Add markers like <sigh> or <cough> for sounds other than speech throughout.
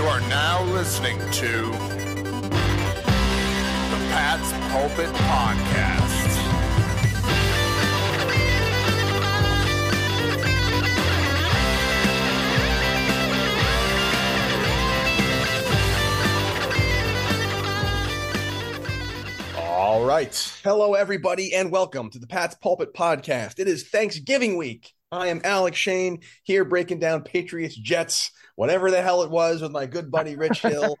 You are now listening to the Pat's Pulpit Podcast. All right. Hello, everybody, and welcome to the Pat's Pulpit Podcast. It is Thanksgiving week. I am Alec Shane here breaking down Patriots Jets, whatever the hell it was, with my good buddy Rich <laughs> Hill.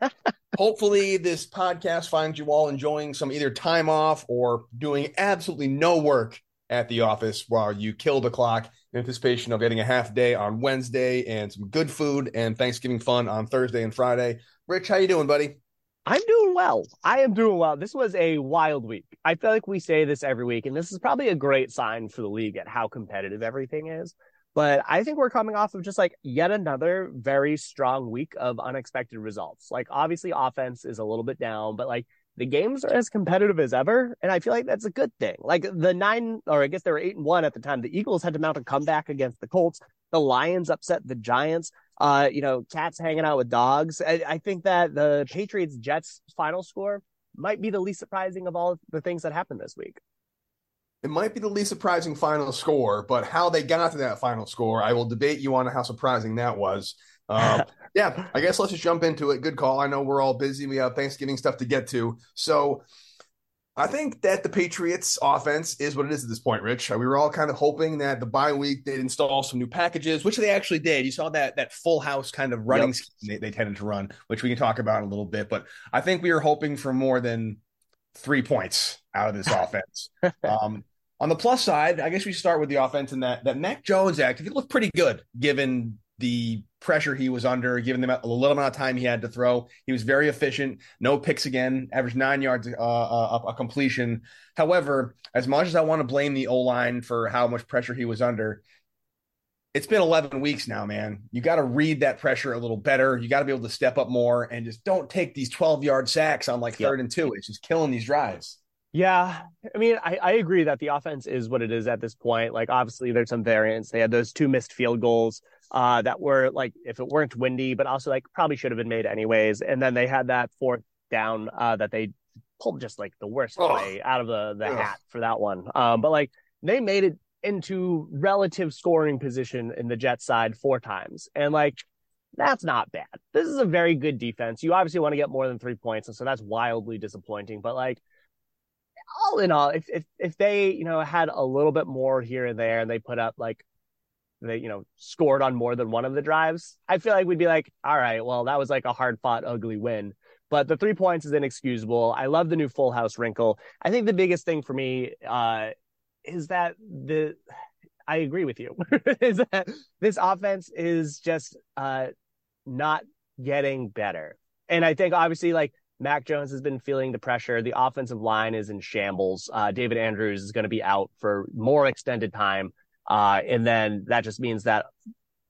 Hopefully, this podcast finds you all enjoying some either time off or doing absolutely no work at the office while you kill the clock in anticipation of getting a half day on Wednesday and some good food and Thanksgiving fun on Thursday and Friday. Rich, how you doing, buddy? I'm doing well. I am doing well. This was a wild week. I feel like we say this every week, and this is probably a great sign for the league at how competitive everything is. But I think we're coming off of just like yet another very strong week of unexpected results. Like, obviously, offense is a little bit down, but like the games are as competitive as ever. And I feel like that's a good thing. Like the nine, or I guess they were eight and one at the time. The Eagles had to mount a comeback against the Colts. The Lions upset the Giants uh, you know, cats hanging out with dogs. I, I think that the Patriots Jets final score might be the least surprising of all the things that happened this week. It might be the least surprising final score, but how they got to that final score, I will debate you on how surprising that was. Uh, <laughs> yeah, I guess let's just jump into it. Good call. I know we're all busy. We have Thanksgiving stuff to get to. So I think that the Patriots offense is what it is at this point, Rich. We were all kind of hoping that the bye week they'd install some new packages, which they actually did. You saw that that full house kind of running yep. scheme they, they tended to run, which we can talk about in a little bit. But I think we were hoping for more than three points out of this <laughs> offense. Um, on the plus side, I guess we start with the offense and that that Mac Jones act. He looked pretty good given the pressure he was under, given them a little amount of time he had to throw. He was very efficient, no picks again, averaged nine yards uh, uh, a completion. However, as much as I want to blame the O line for how much pressure he was under, it's been 11 weeks now, man. You got to read that pressure a little better. You got to be able to step up more and just don't take these 12 yard sacks on like third yep. and two. It's just killing these drives. Yeah, I mean, I, I agree that the offense is what it is at this point. Like, obviously, there's some variance. They had those two missed field goals uh, that were like, if it weren't windy, but also like probably should have been made anyways. And then they had that fourth down uh, that they pulled just like the worst oh. play out of the the hat for that one. Um, but like they made it into relative scoring position in the Jet side four times, and like that's not bad. This is a very good defense. You obviously want to get more than three points, and so that's wildly disappointing. But like all in all, if if if they you know had a little bit more here and there, and they put up like they you know scored on more than one of the drives, I feel like we'd be like, all right, well that was like a hard fought, ugly win. But the three points is inexcusable. I love the new full house wrinkle. I think the biggest thing for me uh, is that the I agree with you <laughs> is that this offense is just uh, not getting better. And I think obviously like Mac Jones has been feeling the pressure. The offensive line is in shambles. Uh, David Andrews is going to be out for more extended time. Uh, and then that just means that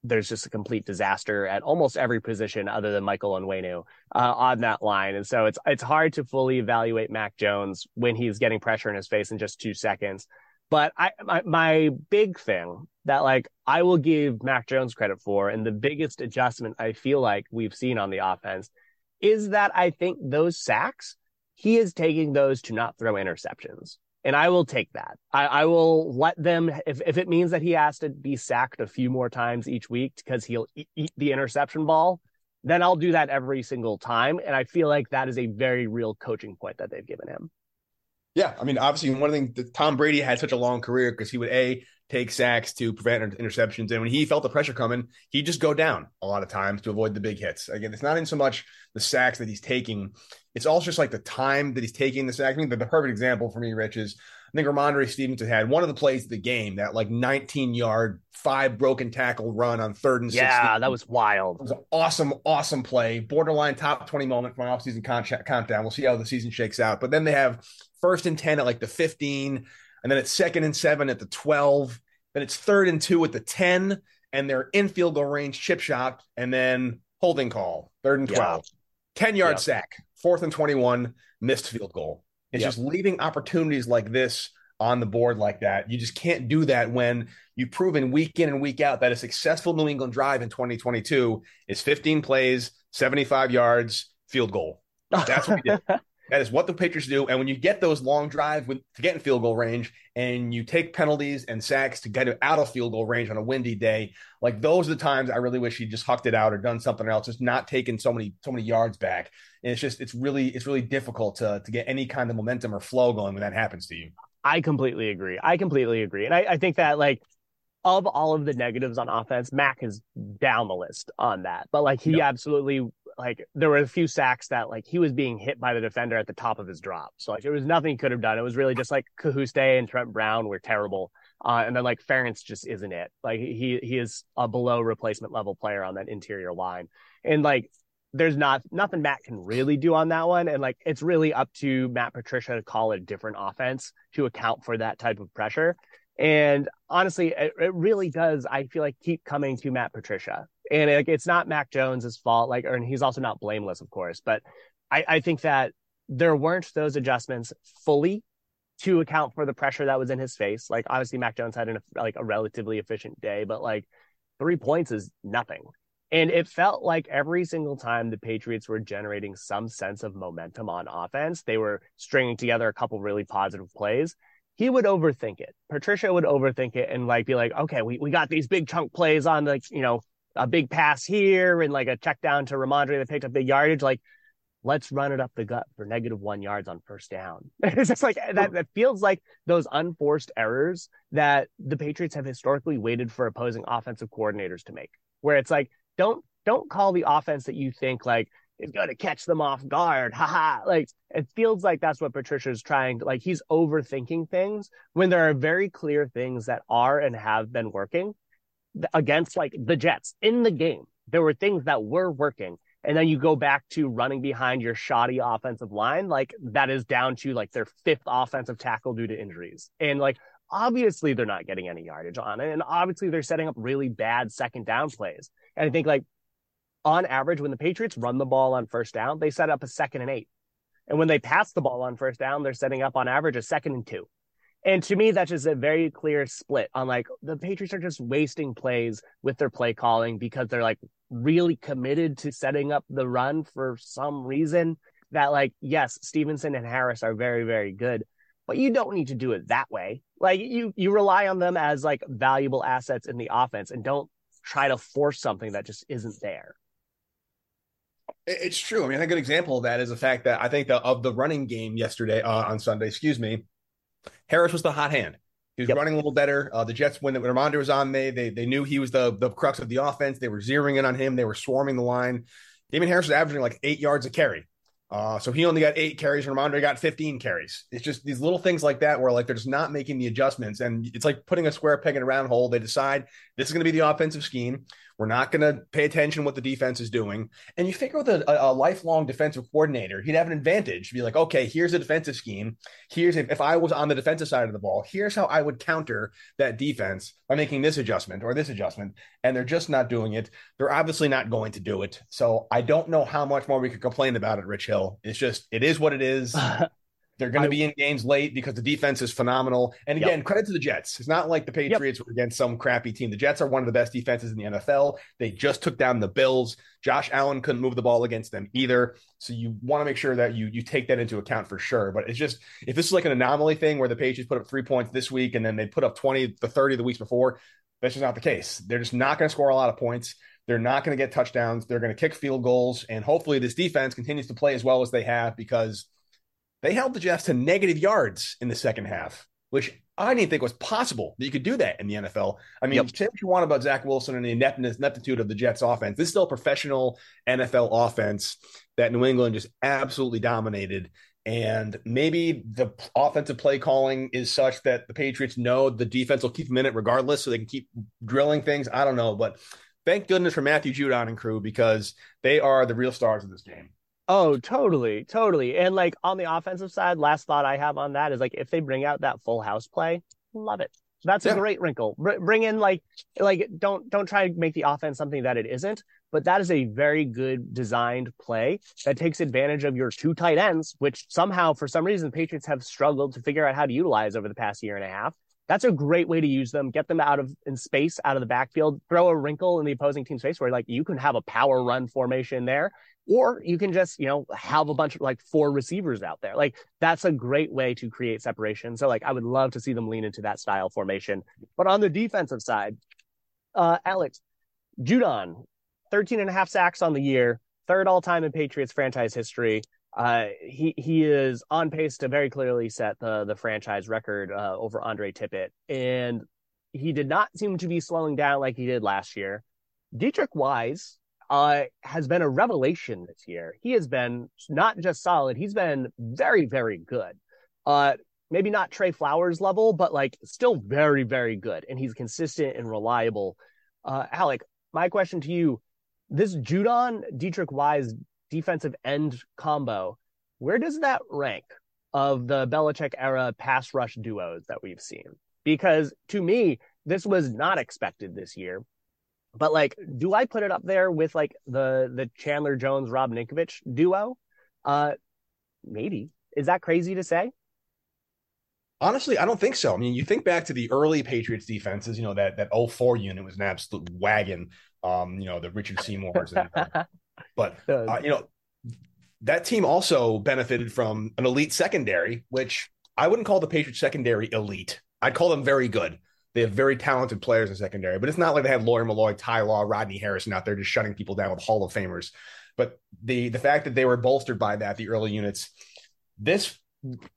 there's just a complete disaster at almost every position other than Michael Onwenu uh, on that line. And so it's it's hard to fully evaluate Mac Jones when he's getting pressure in his face in just two seconds. But I my, my big thing that like I will give Mac Jones credit for, and the biggest adjustment I feel like we've seen on the offense is that I think those sacks, he is taking those to not throw interceptions. And I will take that. I, I will let them, if, if it means that he has to be sacked a few more times each week because he'll eat, eat the interception ball, then I'll do that every single time. And I feel like that is a very real coaching point that they've given him. Yeah, I mean, obviously, one thing that Tom Brady had such a long career because he would a take sacks to prevent interceptions, and when he felt the pressure coming, he'd just go down a lot of times to avoid the big hits. Again, it's not in so much the sacks that he's taking; it's also just like the time that he's taking the sack. I mean, the, the perfect example for me, Rich, is I think Rhamondre Stevenson had one of the plays of the game that like 19 yard, five broken tackle run on third and yeah, 16. that was wild. It was an awesome, awesome play, borderline top 20 moment for my offseason countdown. We'll see how the season shakes out. But then they have first and 10 at like the 15, and then it's second and seven at the 12. Then it's third and two at the 10, and they're in field goal range, chip shot, and then holding call, third and 12. 10 yard sack, fourth and 21, missed field goal. It's yep. just leaving opportunities like this on the board like that. You just can't do that when you've proven week in and week out that a successful New England drive in 2022 is 15 plays, 75 yards, field goal. That's what we did. <laughs> That is what the Patriots do. And when you get those long drives with, to get in field goal range and you take penalties and sacks to get out of field goal range on a windy day, like those are the times I really wish he just hucked it out or done something else, just not taking so many, so many yards back. And it's just, it's really, it's really difficult to, to get any kind of momentum or flow going when that happens to you. I completely agree. I completely agree. And I, I think that like of all of the negatives on offense, Mac is down the list on that. But like he absolutely like there were a few sacks that like he was being hit by the defender at the top of his drop. So like there was nothing he could have done. It was really just like Cajuste and Trent Brown were terrible. Uh, and then like Ferentz just isn't it. Like he he is a below replacement level player on that interior line. And like there's not nothing Matt can really do on that one. And like it's really up to Matt Patricia to call a different offense to account for that type of pressure. And honestly, it, it really does, I feel like, keep coming to Matt Patricia. And it, it's not Mac Jones's fault, like, and he's also not blameless, of course. But I, I think that there weren't those adjustments fully to account for the pressure that was in his face. Like, obviously, Mac Jones had an, like a relatively efficient day, but like three points is nothing. And it felt like every single time the Patriots were generating some sense of momentum on offense, they were stringing together a couple really positive plays he would overthink it. Patricia would overthink it and like be like, okay, we, we got these big chunk plays on like, you know, a big pass here and like a check down to Rhamondre that picked up big yardage. Like, let's run it up the gut for negative one yards on first down. <laughs> it's just like that, that feels like those unforced errors that the Patriots have historically waited for opposing offensive coordinators to make, where it's like, don't don't call the offense that you think like is going to catch them off guard. <laughs> Haha. Like it feels like that's what Patricia's trying to like. He's overthinking things when there are very clear things that are and have been working against like the Jets in the game. There were things that were working. And then you go back to running behind your shoddy offensive line. Like that is down to like their fifth offensive tackle due to injuries. And like, obviously they're not getting any yardage on it. And obviously they're setting up really bad second down plays. And I think like on average, when the Patriots run the ball on first down, they set up a second and eight. And when they pass the ball on first down, they're setting up on average a second and two. And to me, that's just a very clear split on like the Patriots are just wasting plays with their play calling because they're like really committed to setting up the run for some reason that like, yes, Stevenson and Harris are very, very good, but you don't need to do it that way. Like you, you rely on them as like valuable assets in the offense and don't try to force something that just isn't there. It's true. I mean, a good example of that is the fact that I think the, of the running game yesterday uh, on Sunday, excuse me, Harris was the hot hand. He was yep. running a little better. Uh, the Jets, when, when Rhamondre was on, they, they they knew he was the the crux of the offense. They were zeroing in on him. They were swarming the line. Damien Harris was averaging like eight yards a carry. Uh, so he only got eight carries, and Rhamondre got 15 carries. It's just these little things like that where like they're just not making the adjustments, and it's like putting a square peg in a round hole. They decide this is going to be the offensive scheme. We're not going to pay attention what the defense is doing. And you figure with a, a, lifelong defensive coordinator, he'd have an advantage. Be like, okay, here's a defensive scheme. Here's if, if I was on the defensive side of the ball, here's how I would counter that defense by making this adjustment or this adjustment. And they're just not doing it. They're obviously not going to do it. So I don't know how much more we could complain about it, Rich Hill. It's just, it is what it is. <laughs> They're going to be in games late because the defense is phenomenal. And again, yep. credit to the Jets. It's not like the Patriots yep. were against some crappy team. The Jets are one of the best defenses in the NFL. They just took down the Bills. Josh Allen couldn't move the ball against them either. So you want to make sure that you you take that into account for sure. But it's just if this is like an anomaly thing where the Patriots put up three points this week and then they put up 20 the 30 the weeks before, that's just not the case. They're just not going to score a lot of points. They're not going to get touchdowns. They're going to kick field goals. And hopefully this defense continues to play as well as they have because – they held the Jets to negative yards in the second half, which I didn't think was possible that you could do that in the NFL. I mean, yep. say what you want about Zach Wilson and the ineptness, ineptitude of the Jets offense. This is still a professional NFL offense that New England just absolutely dominated. And maybe the offensive play calling is such that the Patriots know the defense will keep them in it regardless, so they can keep drilling things. I don't know, but thank goodness for Matthew Judon and crew because they are the real stars of this game. Oh, totally, totally. And like on the offensive side, last thought I have on that is like if they bring out that full house play, love it. That's yeah. a great wrinkle. bring in like like don't don't try to make the offense something that it isn't, but that is a very good designed play that takes advantage of your two tight ends, which somehow for some reason the Patriots have struggled to figure out how to utilize over the past year and a half. That's a great way to use them. Get them out of in space, out of the backfield, throw a wrinkle in the opposing team's face where like you can have a power run formation there, or you can just, you know, have a bunch of like four receivers out there. Like that's a great way to create separation. So like I would love to see them lean into that style formation. But on the defensive side, uh, Alec, Judon, 13 and a half sacks on the year, third all time in Patriots franchise history. Uh, he he is on pace to very clearly set the the franchise record uh, over Andre Tippett, and he did not seem to be slowing down like he did last year. Deatrich Wise uh, has been a revelation this year. He has been not just solid; he's been very very good. Uh, maybe not Trey Flowers level, but like still very very good, and he's consistent and reliable. Uh, Alec, my question to you: This Judon Deatrich Wise defensive end combo, where does that rank of the Belichick era pass rush duos that we've seen? Because to me, this was not expected this year. But like, do I put it up there with like the the Chandler Jones Rob Ninkovich duo? Uh maybe. Is that crazy to say? Honestly, I don't think so. I mean, you think back to the early Patriots defenses, you know, that that 04 unit was an absolute wagon. Um, you know, the Richard Seymours and uh, <laughs> But uh, you know, that team also benefited from an elite secondary, which I wouldn't call the Patriots secondary elite. I'd call them very good. They have very talented players in secondary, but it's not like they had Lawyer Milloy, Ty Law, Rodney Harrison out there just shutting people down with Hall of Famers. But the the fact that they were bolstered by that, the early units, this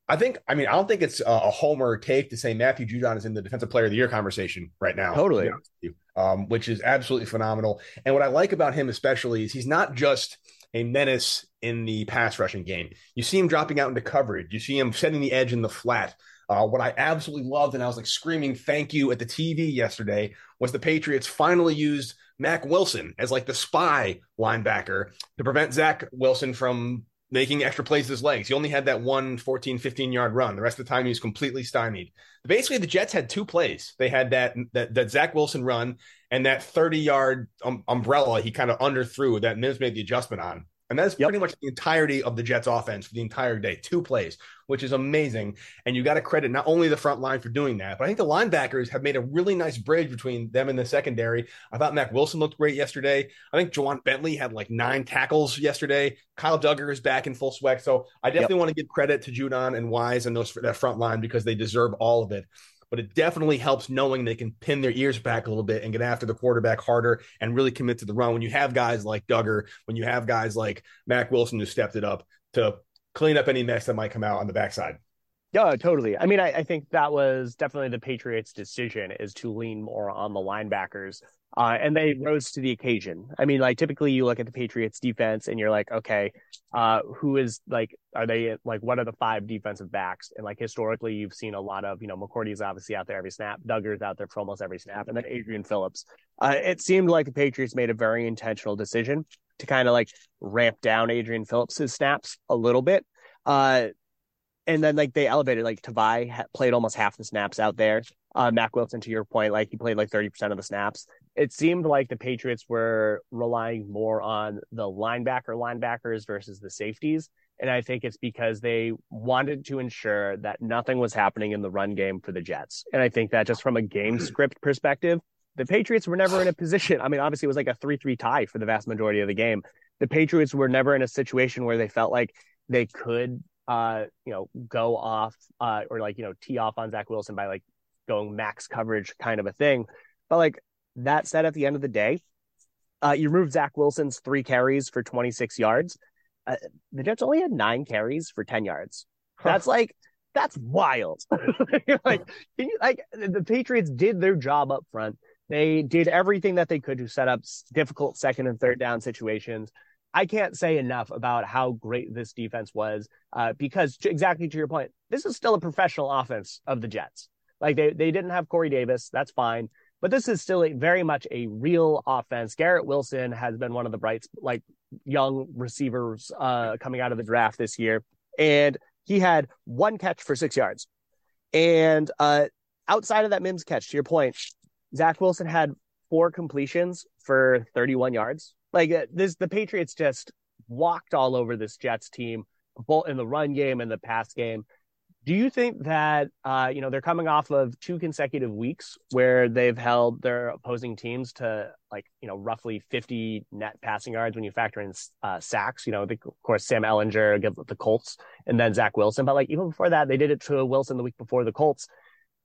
I think, I mean, I don't think it's a, a homer take to say Matthew Judon is in the defensive player of the year conversation right now. Totally. To um, which is absolutely phenomenal. And what I like about him, especially, is he's not just a menace in the pass rushing game. You see him dropping out into coverage, you see him setting the edge in the flat. Uh, what I absolutely loved, and I was like screaming thank you at the TV yesterday, was the Patriots finally used Mack Wilson as like the spy linebacker to prevent Zach Wilson from making extra plays with his legs. He only had that one 14, 15 yard run. The rest of the time, he was completely stymied. Basically, the Jets had two plays. They had that that, that Zach Wilson run and that 30 yard um, umbrella he kind of underthrew that Mims made the adjustment on. And that's yep. pretty much the entirety of the Jets offense for the entire day. Two plays, which is amazing. And you got to credit not only the front line for doing that, but I think the linebackers have made a really nice bridge between them and the secondary. I thought Mack Wilson looked great yesterday. I think Ja'Whaun Bentley had like nine tackles yesterday. Kyle Dugger is back in full swag. So I definitely yep. want to give credit to Judon and Wise and those that front line because they deserve all of it but it definitely helps knowing they can pin their ears back a little bit and get after the quarterback harder and really commit to the run. When you have guys like Dugger, when you have guys like Mack Wilson who stepped it up to clean up any mess that might come out on the backside. Yeah, totally. I mean, I, I, think that was definitely the Patriots' decision is to lean more on the linebackers uh, and they rose to the occasion. I mean, like typically you look at the Patriots defense and you're like, okay, uh, who is like, are they like, what are the five defensive backs? And like historically, you've seen a lot of, you know, McCourty's obviously out there every snap, Dugger's out there for almost every snap, and then Adrian Phillips. Uh, it seemed like the Patriots made a very intentional decision to kind of like ramp down Adrian Phillips's snaps a little bit. Uh, and then like they elevated like Tavai ha- played almost half the snaps out there. Uh, Mack Wilson, to your point, like he played like 30% of the snaps it seemed like the Patriots were relying more on the linebacker linebackers versus the safeties. And I think it's because they wanted to ensure that nothing was happening in the run game for the Jets. And I think that just from a game <clears throat> script perspective, the Patriots were never in a position. I mean, obviously, it was like a 3 3 tie for the vast majority of the game. The Patriots were never in a situation where they felt like they could, uh, you know, go off uh, or like, you know, tee off on Zach Wilson by like going max coverage kind of a thing. But like that said, at the end of the day, uh, you remove Zach Wilson's three carries for 26 yards. Uh, the Jets only had nine carries for 10 yards. That's like, that's wild. <laughs> like, can you, like the Patriots did their job up front. They did everything that they could to set up difficult second and third down situations. I can't say enough about how great this defense was uh, because, exactly to your point, this is still a professional offense of the Jets. Like they, they didn't have Corey Davis. That's fine but this is still a, very much a real offense. Garrett Wilson has been one of the bright, like young receivers uh, coming out of the draft this year, and he had one catch for six yards. And uh, outside of that Mims catch, to your point, Zach Wilson had four completions for 31 yards. Like uh, this, the Patriots just walked all over this Jets team, both in the run game and the pass game Do you think that uh, you know they're coming off of two consecutive weeks where they've held their opposing teams to like you know roughly 50 net passing yards when you factor in uh, sacks? You know, the, of course, Sam Ehlinger against the Colts, and then Zach Wilson. But like even before that, they did it to Wilson the week before the Colts.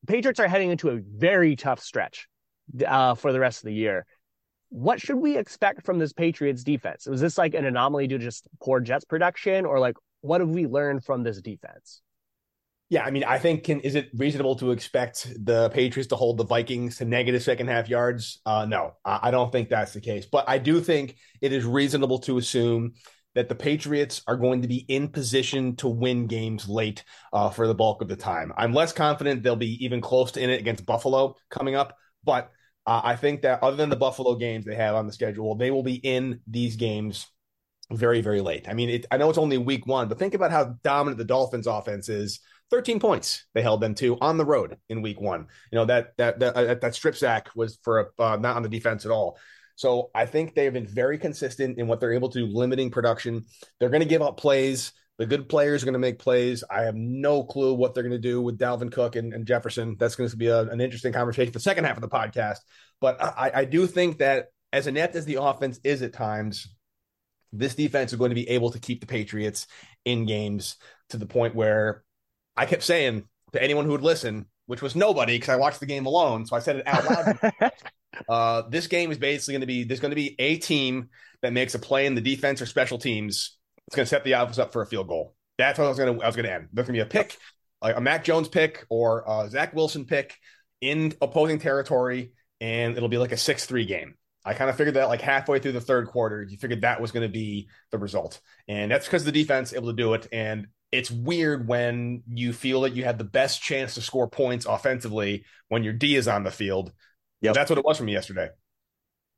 Patriots are heading into a very tough stretch uh, for the rest of the year. What should we expect from this Patriots defense? Was this like an anomaly due to just poor Jets production, or like what have we learned from this defense? Yeah, I mean, I think can is it reasonable to expect the Patriots to hold the Vikings to negative second half yards? Uh, no, I, I don't think that's the case. But I do think it is reasonable to assume that the Patriots are going to be in position to win games late uh, for the bulk of the time. I'm less confident they'll be even close to in it against Buffalo coming up, but uh, I think that other than the Buffalo games they have on the schedule, they will be in these games very, very late. I mean, it, I know it's only week one, but think about how dominant the Dolphins offense is 13 points they held them to on the road in week one. You know, that that that, uh, that strip sack was for uh, not on the defense at all. So I think they have been very consistent in what they're able to do, limiting production. They're going to give up plays. The good players are going to make plays. I have no clue what they're going to do with Dalvin Cook and, and Jefferson. That's going to be a, an interesting conversation for the second half of the podcast. But I, I do think that as inept as the offense is at times, this defense is going to be able to keep the Patriots in games to the point where I kept saying to anyone who would listen, which was nobody because I watched the game alone. So I said it out loud. <laughs> uh, this game is basically going to be there's going to be a team that makes a play in the defense or special teams. It's going to set the offense up for a field goal. That's what I was going to I was going to end. There's going to be a pick, like a Mac Jones pick or a Zach Wilson pick in opposing territory, and it'll be like a six three game. I kind of figured that like halfway through the third quarter, you figured that was going to be the result. And that's because the defense able to do it. And it's weird when you feel that you have the best chance to score points offensively when your D is on the field. Yeah, that's what it was for me yesterday.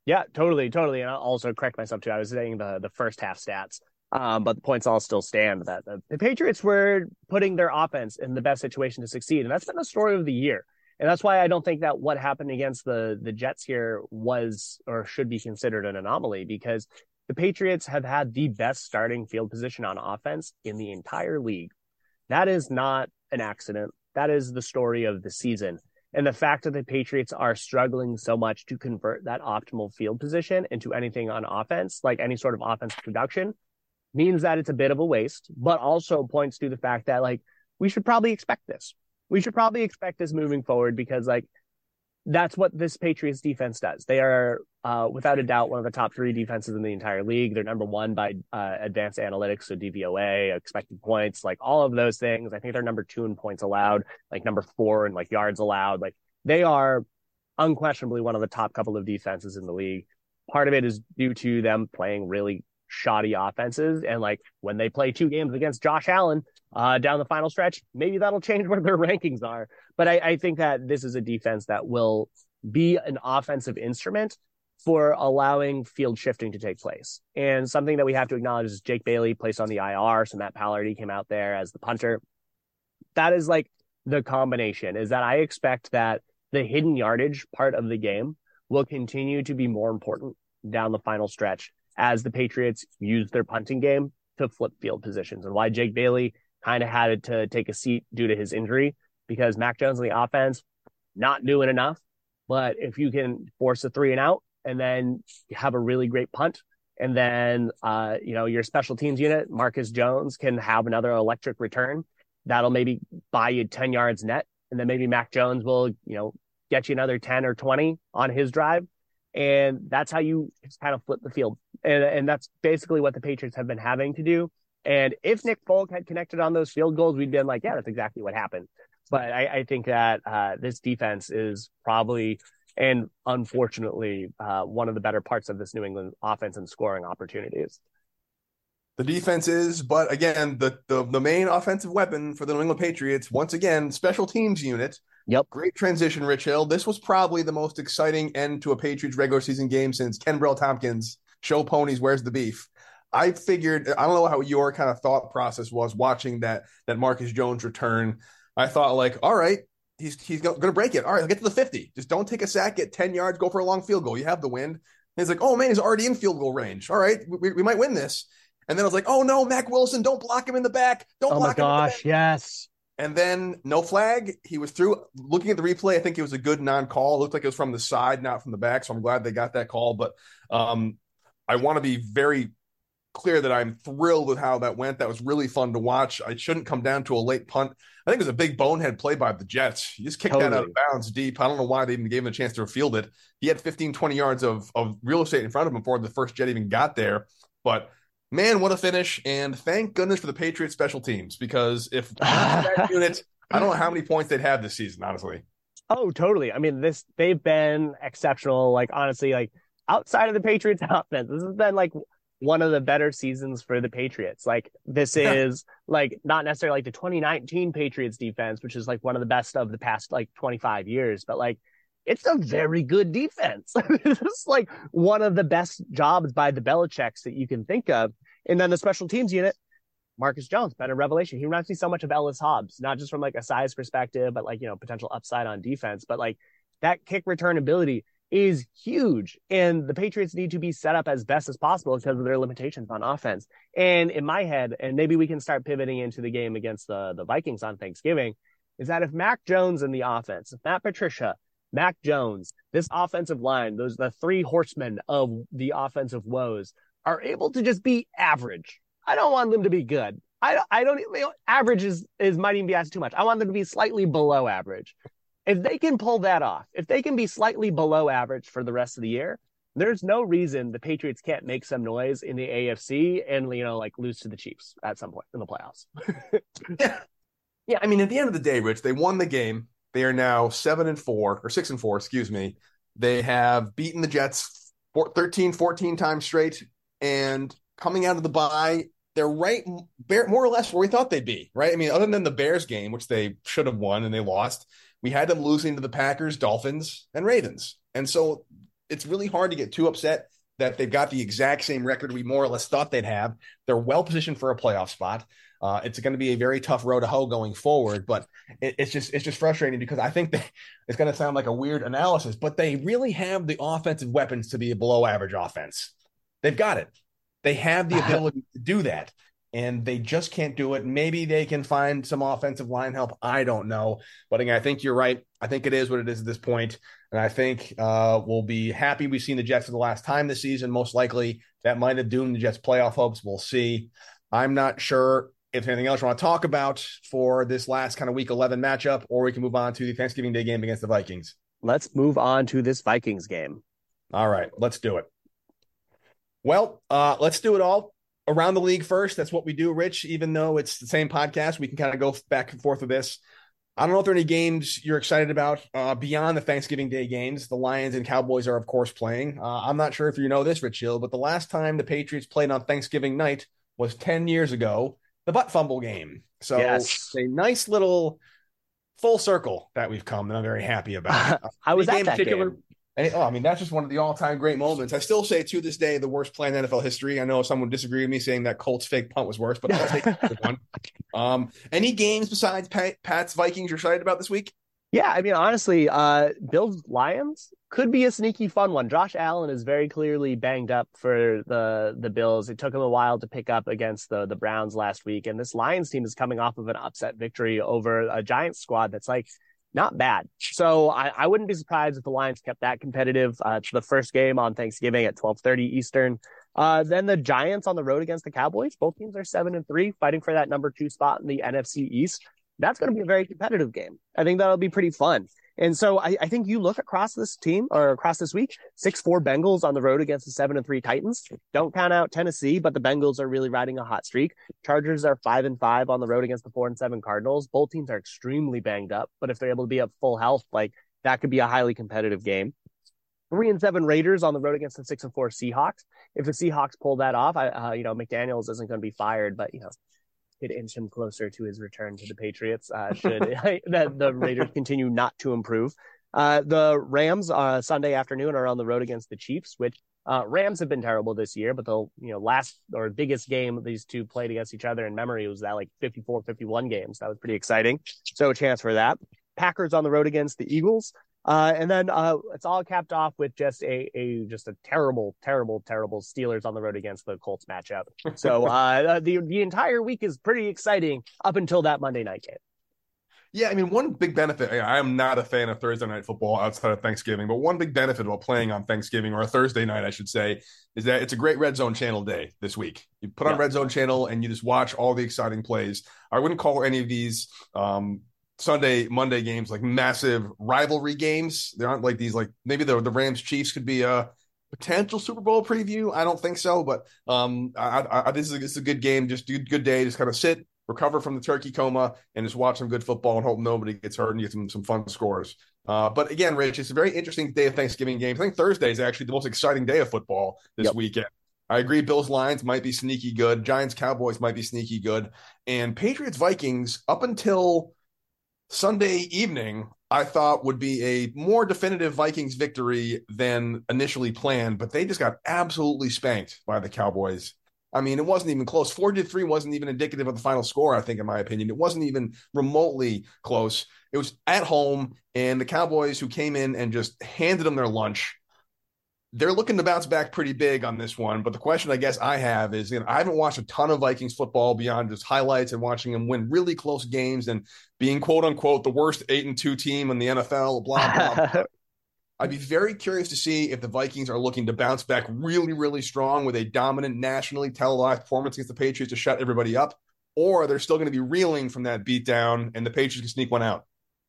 Yeah, totally, totally. And I'll also correct myself too. I was saying the the first half stats, um, but the points all still stand. That the, Patriots were putting their offense in the best situation to succeed, and that's been the story of the year. And that's why I don't think that what happened against the the Jets here was or should be considered an anomaly because the Patriots have had the best starting field position on offense in the entire league. That is not an accident. That is the story of the season. And the fact that the Patriots are struggling so much to convert that optimal field position into anything on offense, like any sort of offense production, means that it's a bit of a waste, but also points to the fact that like we should probably expect this. We should probably expect this moving forward because like that's what this Patriots defense does. They are, uh, without a doubt, one of the top three defenses in the entire league. They're number one by uh, advanced analytics, so DVOA, expected points, like all of those things. I think they're number two in points allowed, like number four in like yards allowed. Like they are unquestionably one of the top couple of defenses in the league. Part of it is due to them playing really shoddy offenses. And like when they play two games against Josh Allen uh, down the final stretch, maybe that'll <laughs> change where their rankings are. But I, I think that this is a defense that will be an offensive instrument for allowing field shifting to take place. And something that we have to acknowledge is Jake Bailey placed on the IR. So Matt Palardy came out there as the punter. That is like the combination is that I expect that the hidden yardage part of the game will continue to be more important down the final stretch as the Patriots use their punting game to flip field positions and why Jake Bailey kind of had to take a seat due to his injury because Mac Jones on the offense not doing enough. But if you can force a three and out and then have a really great punt, and then uh, you know your special teams unit, Marcus Jones, can have another electric return, that'll maybe buy you ten yards net, and then maybe Mac Jones will you know get you another ten or twenty on his drive, and that's how you kind of flip the field. And, and that's basically what the Patriots have been having to do. And if Nick Folk had connected on those field goals, we'd been like, yeah, that's exactly what happened. But I, I think that uh, this defense is probably and unfortunately uh, one of the better parts of this New England offense and scoring opportunities. The defense is, but again, the, the the main offensive weapon for the New England Patriots, once again, special teams unit. Yep. Great transition, Rich Hill. This was probably the most exciting end to a Patriots regular season game since Kenbrell Thompkins show ponies, where's the beef? I figured I don't know how your kind of thought process was watching that that Marcus Jones return. I thought like, all right, he's he's going to break it. All right, I'll get to the 50. Just don't take a sack, get 10 yards, go for a long field goal. You have the wind. And he's like, oh man, he's already in field goal range. All right, we, we might win this. And then I was like, oh no, Mack Wilson, don't block him in the back. Don't oh block him. Oh my gosh, yes. and then no flag. He was through. Looking at the replay, I think it was a good non-call. It looked like it was from the side, not from the back. So I'm glad they got that call. But um, I want to be very clear that I'm thrilled with how that went. That was really fun to watch. I shouldn't come down to a late punt. I think it was a big bonehead play by the Jets. He just kicked totally. that out of bounds deep. I don't know why they even gave him a chance to field it. He had 15, 20 yards of, of real estate in front of him before the first Jet even got there. But man, what a finish. And thank goodness for the Patriots special teams because if <laughs> that unit, I don't know how many points they'd have this season, honestly. Oh, totally. I mean, this they've been exceptional. Like honestly, like outside of the Patriots <laughs> offense, this has been like one of the better seasons for the Patriots. Like this is like not necessarily like the 2019 Patriots defense, which is like one of the best of the past like 25 years, but like it's a very good defense. <laughs> it's like one of the best jobs by the Belichick's that you can think of. And then the special teams unit, Marcus Jones, better revelation. He reminds me so much of Ellis Hobbs, not just from like a size perspective, but like, you know, potential upside on defense, but like that kick return ability is huge. And the Patriots need to be set up as best as possible because of their limitations on offense. And in my head, and maybe we can start pivoting into the game against the, the Vikings on Thanksgiving, is that if Mac Jones in the offense, Matt Patricia, Mac Jones, this offensive line, those the three horsemen of the offensive woes are able to just be average. I don't want them to be good. I, I don't, you know, average is, is might even be asked too much. I want them to be slightly below average. If they can pull that off, if they can be slightly below average for the rest of the year, there's no reason the Patriots can't make some noise in the AFC and you know like lose to the Chiefs at some point in the playoffs. <laughs> yeah. Yeah, I mean at the end of the day, Rich, they won the game. They are now 7 and 4 or 6 and 4, excuse me. They have beaten the Jets 13 14 times straight and coming out of the bye, they're right more or less where we thought they'd be, right? I mean, other than the Bears game, which they should have won and they lost, we had them losing to the Packers, Dolphins, and Ravens. And so it's really hard to get too upset that they've got the exact same record we more or less thought they'd have. They're well positioned for a playoff spot. Uh, it's going to be a very tough road to hoe going forward, but it, it's just it's just frustrating because I think that <laughs> it's going to sound like a weird analysis, but they really have the offensive weapons to be a below average offense. They've got it. They have the <laughs> ability to do that and they just can't do it. Maybe they can find some offensive line help. I don't know. But again, I think you're right. I think it is what it is at this point. And I think uh, we'll be happy we've seen the Jets for the last time this season. Most likely that might have doomed the Jets' playoff hopes. We'll see. I'm not sure if anything else you want to talk about for this last kind of week 11 matchup, or we can move on to the Thanksgiving Day game against the Vikings. Let's move on to this Vikings game. All right, let's do it. Well, uh, let's do it all around the league first. That's what we do, Rich. Even though it's the same podcast, we can kind of go back and forth with this. I don't know if there are any games you're excited about uh, beyond the Thanksgiving Day games. The Lions and Cowboys are, of course, playing. Uh, I'm not sure if you know this, Rich Hill, but the last time the Patriots played on Thanksgiving night was 10 years ago, the butt fumble game. So yes. a nice little full circle that we've come that I'm very happy about. <laughs> I was at that particular, game. And oh, I mean, that's just one of the all-time great moments. I still say to this day the worst play in NFL history. I know someone would disagree with me saying that Colts fake punt was worse, but I'll take <laughs> one. Um, any games besides Pat, Pat's Vikings you're excited about this week? Yeah, I mean, honestly, uh, Bills Lions could be a sneaky fun one. Josh Allen is very clearly banged up for the the Bills. It took him a while to pick up against the the Browns last week, and this Lions team is coming off of an upset victory over a Giants squad that's like not bad. So I, I wouldn't be surprised if the Lions kept that competitive. Uh, it's the first game on Thanksgiving at 12:30 Eastern. Uh, then the Giants on the road against the Cowboys. Both teams are seven and three, fighting for that number two spot in the NFC East. That's going to be a very competitive game. I think that'll be pretty fun. And so I, I, think you look across this team or across this week, six four Bengals on the road against the seven and three Titans. Don't count out Tennessee, but the Bengals are really riding a hot streak. Chargers are five and five on the road against the four and seven Cardinals. Both teams are extremely banged up, but if they're able to be at full health, like that could be a highly competitive game. Three and seven Raiders on the road against the six and four Seahawks. If the Seahawks pull that off, I, uh, you know, McDaniels isn't going to be fired, but you know, could inch him closer to his return to the Patriots uh, should <laughs> that the Raiders continue not to improve. Uh, the Rams uh, Sunday afternoon are on the road against the Chiefs, which uh, Rams have been terrible this year, but the you know last or biggest game these two played against each other in memory was that like 54 51 games. That was pretty exciting. So a chance for that. Packers on the road against the Eagles. Uh, and then uh, it's all capped off with just a, a just a terrible, terrible, terrible Steelers on the road against the Colts matchup. So <laughs> uh, the the entire week is pretty exciting up until that Monday night game. Yeah, I mean, one big benefit. I am not a fan of Thursday night football outside of Thanksgiving, but one big benefit about playing on Thanksgiving or a Thursday night, I should say, is that it's a great Red Zone Channel day this week. You put on yeah. Red Zone Channel and you just watch all the exciting plays. I wouldn't call any of these um, Sunday, Monday games like massive rivalry games. They aren't like these, like maybe the the Rams Chiefs could be a potential Super Bowl preview. I don't think so, but um, I, I, this is a, this is a good game. Just do good day. Just kind of sit, recover from the turkey coma, and just watch some good football and hope nobody gets hurt and get some, some fun scores. Uh, but again, Rich, it's a very interesting day of Thanksgiving games. I think Thursday is actually the most exciting day of football this yep. weekend. I agree. Bills Lions might be sneaky good. Giants Cowboys might be sneaky good. And Patriots Vikings up until Sunday evening, I thought would be a more definitive Vikings victory than initially planned, but they just got absolutely spanked by the Cowboys I mean, it wasn't even close. Four to three wasn't even indicative of the final score, I think, in my opinion. It wasn't even remotely close. It was at home, and the Cowboys, who came in and just handed them their lunch, they're looking to bounce back pretty big on this one. But the question I guess I have is, you know, I haven't watched a ton of Vikings football beyond just highlights and watching them win really close games and being quote unquote the worst eight and two team in the NFL, blah, blah. <laughs> I'd be very curious to see if the Vikings are looking to bounce back really, really strong with a dominant nationally televised performance against the Patriots to shut everybody up, or they're still going to be reeling from that beatdown and the Patriots can sneak one out.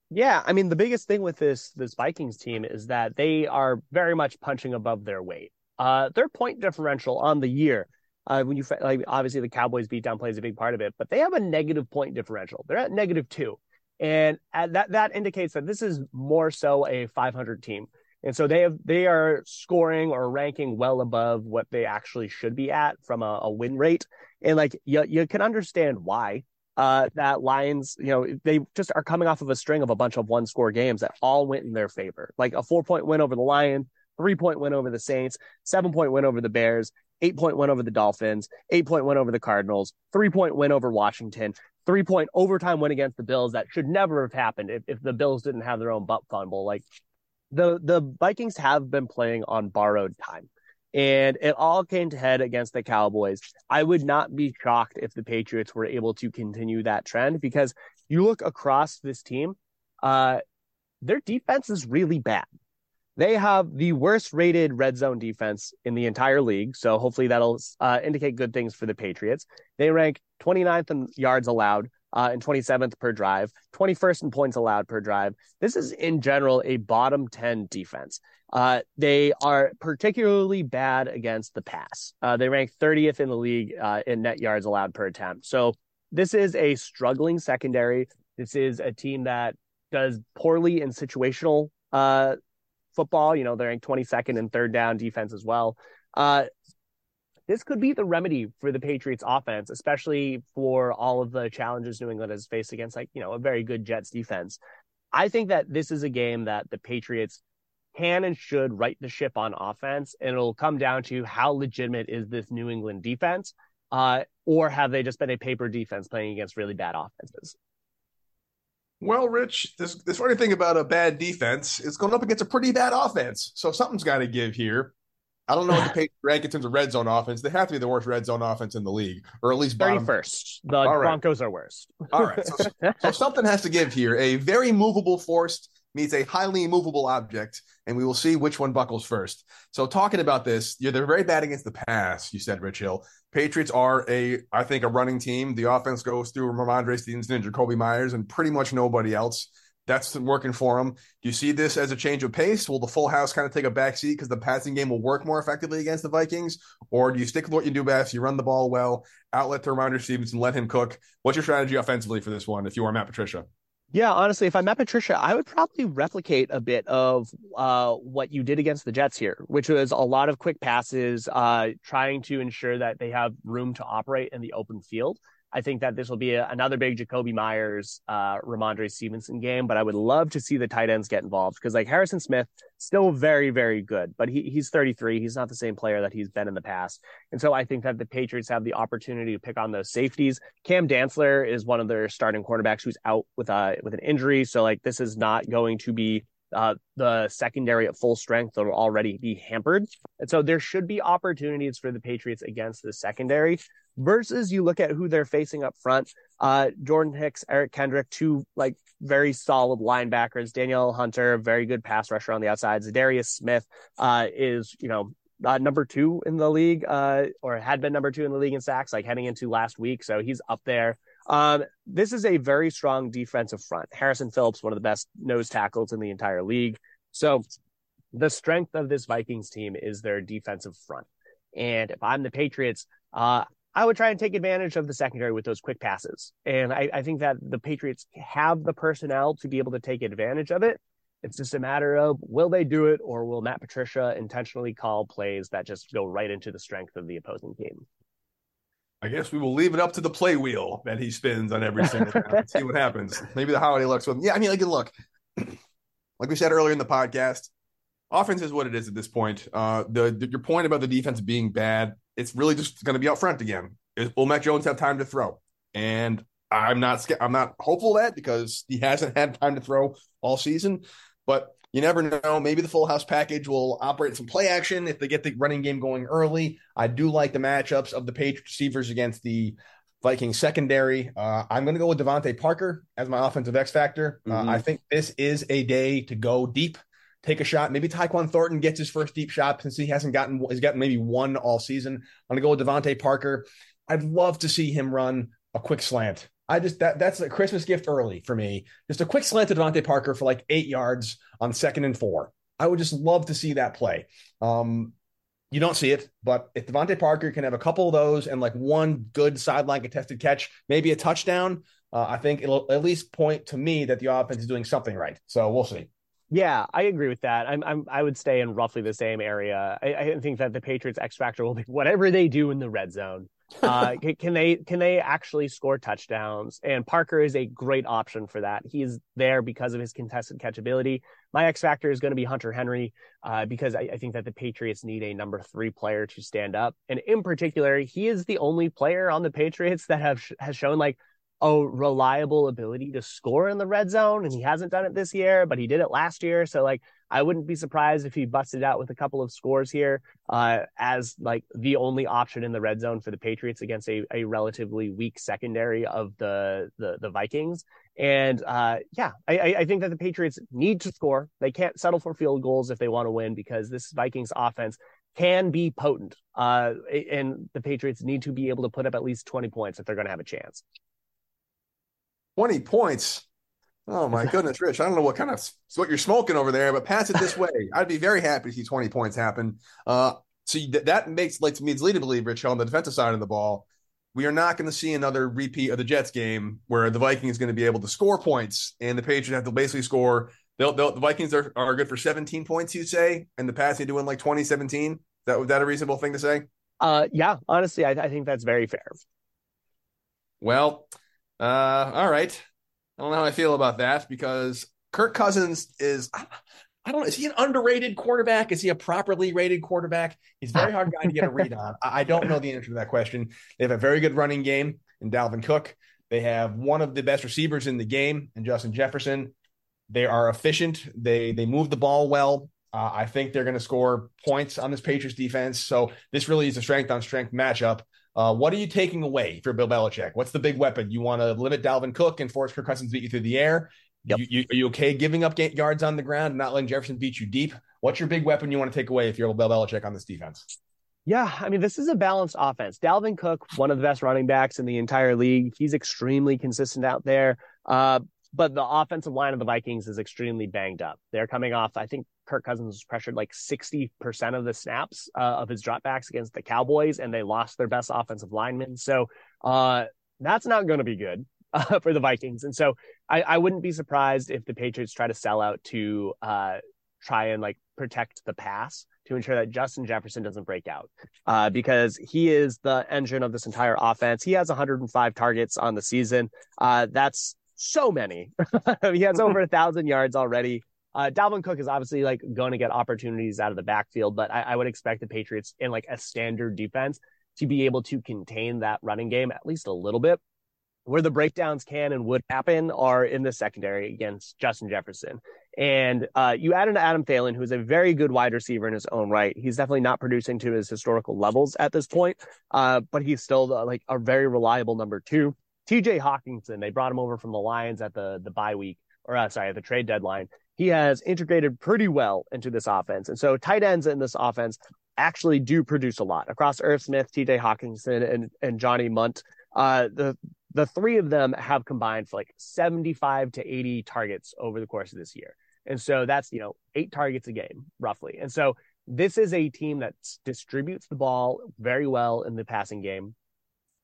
Yeah, I mean the biggest thing with this this Vikings team is that they are very much punching above their weight. Uh, their point differential on the year, uh, when you like obviously the Cowboys beat beatdown plays a big part of it, but they have a negative point differential. They're at negative two, and that that indicates that this is more so a 500 team. And so they have they are scoring or ranking well above what they actually should be at from a, a win rate. And like you you can understand why. Uh, that Lions, you know, they just are coming off of a string of a bunch of one score games that all went in their favor. Like a four point win over the Lions, three point win over the Saints, seven point win over the Bears, eight point win over the Dolphins, eight point win over the Cardinals, three point win over Washington, three point overtime win against the Bills that should never have happened if, if the Bills didn't have their own butt fumble. Like the the Vikings have been playing on borrowed time. And it all came to head against the Cowboys. I would not be shocked if the Patriots were able to continue that trend because you look across this team, uh, their defense is really bad. They have the worst rated red zone defense in the entire league. So hopefully that'll uh, indicate good things for the Patriots. They rank 29th in yards allowed, uh, and 27th per drive, 21st in points allowed per drive. This is in general a bottom 10 defense. Uh, they are particularly bad against the pass. Uh, they rank 30th in the league uh, in net yards allowed per attempt. So this is a struggling secondary. This is a team that does poorly in situational uh, football. You know, they're ranked 22nd in third down defense as well. This could be the remedy for the Patriots offense, especially for all of the challenges New England has faced against like, you know, a very good Jets defense. I think that this is a game that the Patriots can and should right the ship on offense. And it'll come down to how legitimate is this New England defense? Uh, or have they just been a paper defense playing against really bad offenses? Well, Rich, this this funny thing about a bad defense is going up against a pretty bad offense. So something's got to give here. I don't know what the <sighs> Patriots rank in terms of red zone offense. They have to be the worst red zone offense in the league, or at least thirty first. The right. Broncos are worst. All right, so, so <laughs> something has to give here. A very movable force meets a highly immovable object, and we will see which one buckles first. So, talking about this, yeah, they're very bad against the pass. You said, Rich Hill. Patriots are a, I think, a running team. The offense goes through Rhamondre Stevenson and Jakobi Meyers, and pretty much nobody else that's working for him. Do you see this as a change of pace? Will the full house kind of take a back seat because the passing game will work more effectively against the Vikings? Or do you stick with what you do best? You run the ball well, outlet to Rhamondre Stevenson, let him cook. What's your strategy offensively for this one if you are Matt Patricia? Yeah, honestly, if I'm Matt Patricia, I would probably replicate a bit of uh, what you did against the Jets here, which was a lot of quick passes, uh, trying to ensure that they have room to operate in the open field. I think that this will be a, another big Jakobi Meyers, uh, Rhamondre Stevenson game, but I would love to see the tight ends get involved because like Harrison Smith, still very, very good, but he, he's 33. He's not the same player that he's been in the past. And so I think that the Patriots have the opportunity to pick on those safeties. Cam Dantzler is one of their starting quarterbacks who's out with a, with an injury. So like this is not going to be uh, the secondary at full strength will already be hampered. And so there should be opportunities for the Patriots against the secondary. Versus you look at who they're facing up front. Uh, Jordan Hicks, Eric Kendrick, two like very solid linebackers. Danielle Hunter, very good pass rusher on the outside. Darius Smith uh, is, you know, uh, number two in the league, uh, or had been number two in the league in sacks, like heading into last week. So he's up there. Um, this is a very strong defensive front. Harrison Phillips, one of the best nose tackles in the entire league. So the strength of this Vikings team is their defensive front. And if I'm the Patriots, uh, I would try and take advantage of the secondary with those quick passes. And I, I, think that the Patriots have the personnel to be able to take advantage of it. It's just a matter of will they do it or will Matt Patricia intentionally call plays that just go right into the strength of the opposing team? I guess we will leave it up to the play wheel that he spins on every single <laughs> time. see what happens. Maybe the holiday looks with him. Yeah, I mean, like, look, <clears throat> like we said earlier in the podcast, offense is what it is at this point. Uh, the, the your point about the defense being bad, it's really just going to be out front again. Will Mac Jones have time to throw? And I'm not I'm not hopeful that because he hasn't had time to throw all season. But you never know. Maybe the full house package will operate some play action if they get the running game going early. I do like the matchups of the Patriots receivers against the Vikings secondary. Uh, I'm going to go with DeVante Parker as my offensive X factor. Uh, mm-hmm. Uh, I think this is a day to go deep, take a shot. Maybe Tyquan Thornton gets his first deep shot since he hasn't gotten, he's gotten maybe one all season. I'm to go with DeVante Parker. I'd love to see him run a quick slant. I just that that's a Christmas gift early for me. Just a quick slant to DeVante Parker for like eight yards on second and four. I would just love to see that play. Um, you don't see it, but if DeVante Parker can have a couple of those and like one good sideline contested catch, maybe a touchdown, uh, I think it'll at least point to me that the offense is doing something right. So we'll see. Yeah, I agree with that. I'm, I'm I would stay in roughly the same area. I, I think that the Patriots X factor will be <laughs> whatever they do in the red zone. Uh, <laughs> can they can they actually score touchdowns? And Parker is a great option for that. He's there because of his contested catchability. My X factor is going to be Hunter Henry uh, because I, I, think that the Patriots need a number three player to stand up, and in particular, he is the only player on the Patriots that have has shown like a reliable ability to score in the red zone, and he hasn't done it this year, but he did it last year. So like I wouldn't be surprised if he busted out with a couple of scores here uh, as like the only option in the red zone for the Patriots against a, a relatively weak secondary of the the, the Vikings. And uh, yeah, I, I think that the Patriots need to score. They can't settle for field goals if they want to win because this Vikings offense can be potent. Uh, and the Patriots need to be able to put up at least 20 points if they're going to have a chance. 20 points. Oh my <laughs> goodness, Rich! I don't know what kind of what you're smoking over there, but pass it this way. <laughs> I'd be very happy to see 20 points happen. Uh, so that, that makes like means lead to believe, Rich, on the defensive side of the ball, we are not going to see another repeat of the Jets game where the Vikings is going to be able to score points and the Patriots have to basically score. They'll, they'll, the Vikings are, are good for 17 points, you say, and the passing doing like 2017. That was that a reasonable thing to say? Uh, yeah, honestly, I, I think that's very fair. Well, uh, all right. I don't know how I feel about that because Kirk Cousins is I don't know, is he an underrated quarterback? Is he a properly rated quarterback? He's a very hard guy to get a read <laughs> on. I don't know the answer to that question. They have a very good running game in Dalvin Cook. They have one of the best receivers in the game in Justin Jefferson. They are efficient. They they move the ball well. Uh, I think they're going to score points on this Patriots defense. So this really is a strength on strength matchup. Uh, what are you taking away if you're Bill Belichick? What's the big weapon? You want to limit Dalvin Cook and force Kirk Cousins to beat you through the air? Yep. You, you, are you okay giving up yards on the ground and not letting Jefferson beat you deep? What's your big weapon you want to take away if you're Bill Belichick on this defense? Yeah, I mean, this is a balanced offense. Dalvin Cook, one of the best running backs in the entire league. He's extremely consistent out there. Uh, but the offensive line of the Vikings is extremely banged up. They're coming off, I think Kirk Cousins was pressured like 60% of the snaps uh, of his dropbacks against the Cowboys, and they lost their best offensive lineman. So uh, that's not going to be good <laughs> uh, for the Vikings. And so I, I, wouldn't be surprised if the Patriots try to sell out to uh, try and like protect the pass to ensure that Justin Jefferson doesn't break out uh, because he is the engine of this entire offense. He has 105 targets on the season. Uh, that's so many. <laughs> he has over a <laughs> thousand yards already. Uh, Dalvin Cook is obviously like going to get opportunities out of the backfield, but I, I, would expect the Patriots in like a standard defense to be able to contain that running game at least a little bit. Where the breakdowns can and would happen are in the secondary against Justin Jefferson. And uh, you add in Adam Thielen, who's a very good wide receiver in his own right. He's definitely not producing to his historical levels at this point, uh, but he's still the, like a very reliable number two. TJ Hockenson, they brought him over from the Lions at the the bye week, or uh, sorry, at the trade deadline. He has integrated pretty well into this offense, and so tight ends in this offense actually do produce a lot across Irv Smith, TJ Hockenson, and and Johnny Mundt. Uh, the the three of them have combined for like 75 to 80 targets over the course of this year. And so that's, you know, eight targets a game roughly. And so this is a team that distributes the ball very well in the passing game,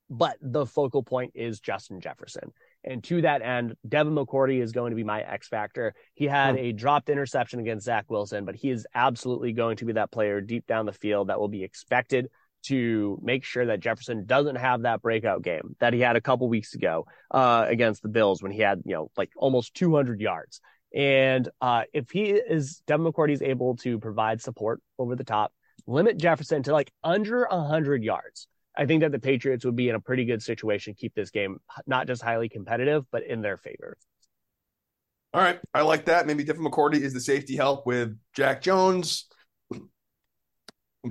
but the focal point is Justin Jefferson. And to that end, Devin McCourty is going to be my X factor. He had a dropped interception against Zach Wilson, but he is absolutely going to be that player deep down the field that will be expected to make sure that Jefferson doesn't have that breakout game that he had a couple weeks ago uh, against the Bills when he had, you know, like almost 200 yards. And uh, if he is, Devin McCourty is able to provide support over the top, limit Jefferson to like under 100 yards, I think that the Patriots would be in a pretty good situation to keep this game not just highly competitive, but in their favor. All right. I like that. Maybe Devin McCourty is the safety help with Jack Jones.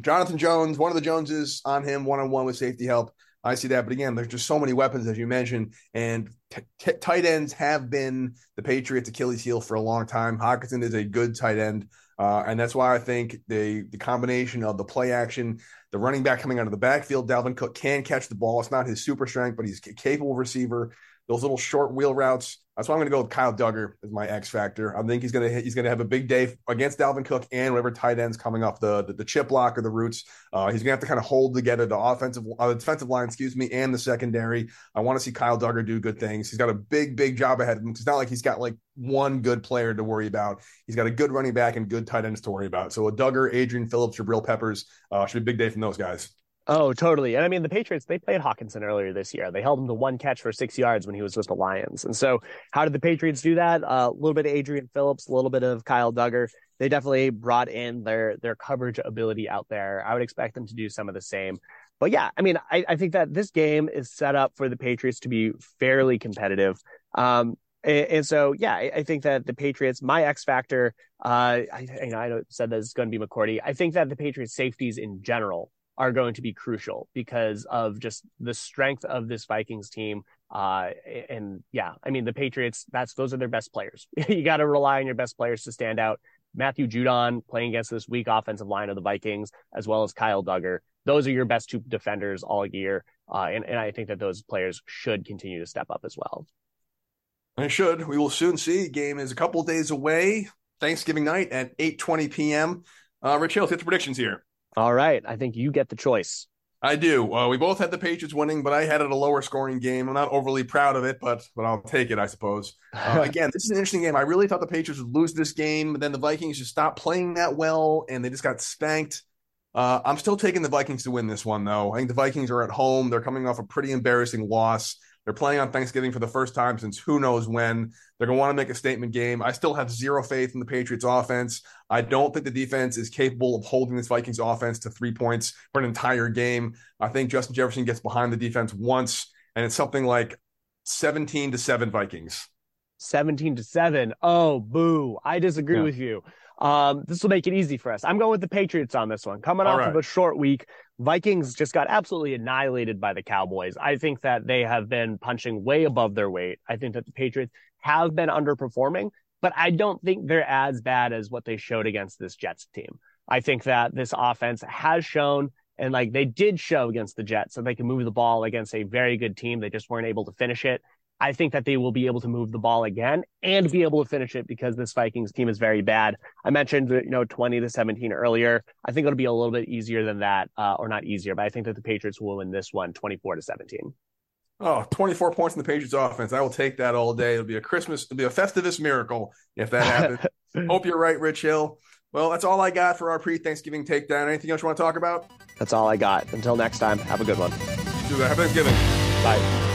Jonathan Jones, one of the Joneses on him, one on one with safety help. I see that. But again, there's just so many weapons, as you mentioned, and t- t- tight ends have been the Patriots' Achilles heel for a long time. Hockenson is a good tight end. Uh, and that's why I think the the combination of the play action, the running back coming out of the backfield, Dalvin Cook can catch the ball. It's not his super strength, but he's a capable receiver. Those little short wheel routes, that's why I'm going to go with Kyle Dugger as my X factor. I think he's going to he's going to have a big day against Dalvin Cook and whatever tight ends coming off the the, the chip block or the routes. Uh, he's going to have to kind of hold together the offensive uh, defensive line, excuse me, and the secondary. I want to see Kyle Dugger do good things. He's got a big big job ahead of him. It's not like he's got like one good player to worry about. He's got a good running back and good tight ends to worry about. So a Dugger, Adrian Phillips, Jabril Peppers uh, should be a big day from those guys. Oh, totally. And I mean, the Patriots, they played Hockenson earlier this year. They held him to one catch for six yards when he was with the Lions. And so, how did the Patriots do that? Uh, a little bit of Adrian Phillips, a little bit of Kyle Dugger. They definitely brought in their their coverage ability out there. I would expect them to do some of the same. But yeah, I mean, I, I think that this game is set up for the Patriots to be fairly competitive. Um, and, and so, yeah, I, I, think that the Patriots, my X factor, uh, I, you know, I said that it's going to be McCourty. I think that the Patriots safeties in general are going to be crucial because of just the strength of this Vikings team. Uh, and yeah, I mean, the Patriots, that's, those are their best players. <laughs> you got to rely on your best players to stand out. Matthew Judon playing against this weak offensive line of the Vikings, as well as Kyle Dugger. Those are your best two defenders all year. Uh, and, and I think that those players should continue to step up as well. I should. We will soon see. Game is a couple days away. Thanksgiving night at 8 20 p.m. Uh, Rich Hill, hit the predictions here. All right. I think you get the choice. I do. Uh, we both had the Patriots winning, but I had it a lower scoring game. I'm not overly proud of it, but but I'll take it, I suppose. Uh, <laughs> again, this is an interesting game. I really thought the Patriots would lose this game, but then the Vikings just stopped playing that well, and they just got spanked. Uh, I'm still taking the Vikings to win this one, though. I think the Vikings are at home. They're coming off a pretty embarrassing loss. They're playing on Thanksgiving for the first time since who knows when. They're going to want to make a statement game. I still have zero faith in the Patriots offense. I don't think the defense is capable of holding this Vikings offense to three points for an entire game. I think Justin Jefferson gets behind the defense once, and it's something like 17 to 7 Vikings. 17 to 7. Oh, boo. I disagree yeah. with you. Um, this will make it easy for us. I'm going with the Patriots on this one. Coming All off right. of a short week, Vikings just got absolutely annihilated by the Cowboys. I think that they have been punching way above their weight. I think that the Patriots have been underperforming, but I don't think they're as bad as what they showed against this Jets team. I think that this offense has shown and like they did show against the Jets that they can move the ball against a very good team. They just weren't able to finish it. I think that they will be able to move the ball again and be able to finish it because this Vikings team is very bad. I mentioned, you know, 20 to 17 earlier. I think it'll be a little bit easier than that, uh, or not easier, but I think that the Patriots will win this one 24 to 17. Oh, 24 points in the Patriots offense. I will take that all day. It'll be a Christmas, it'll be a Festivus miracle if that happens. <laughs> Hope you're right, Rich Hill. Well, that's all I got for our pre Thanksgiving takedown. Anything else you want to talk about? That's all I got. Until next time, have a good one. Happy Thanksgiving. Bye.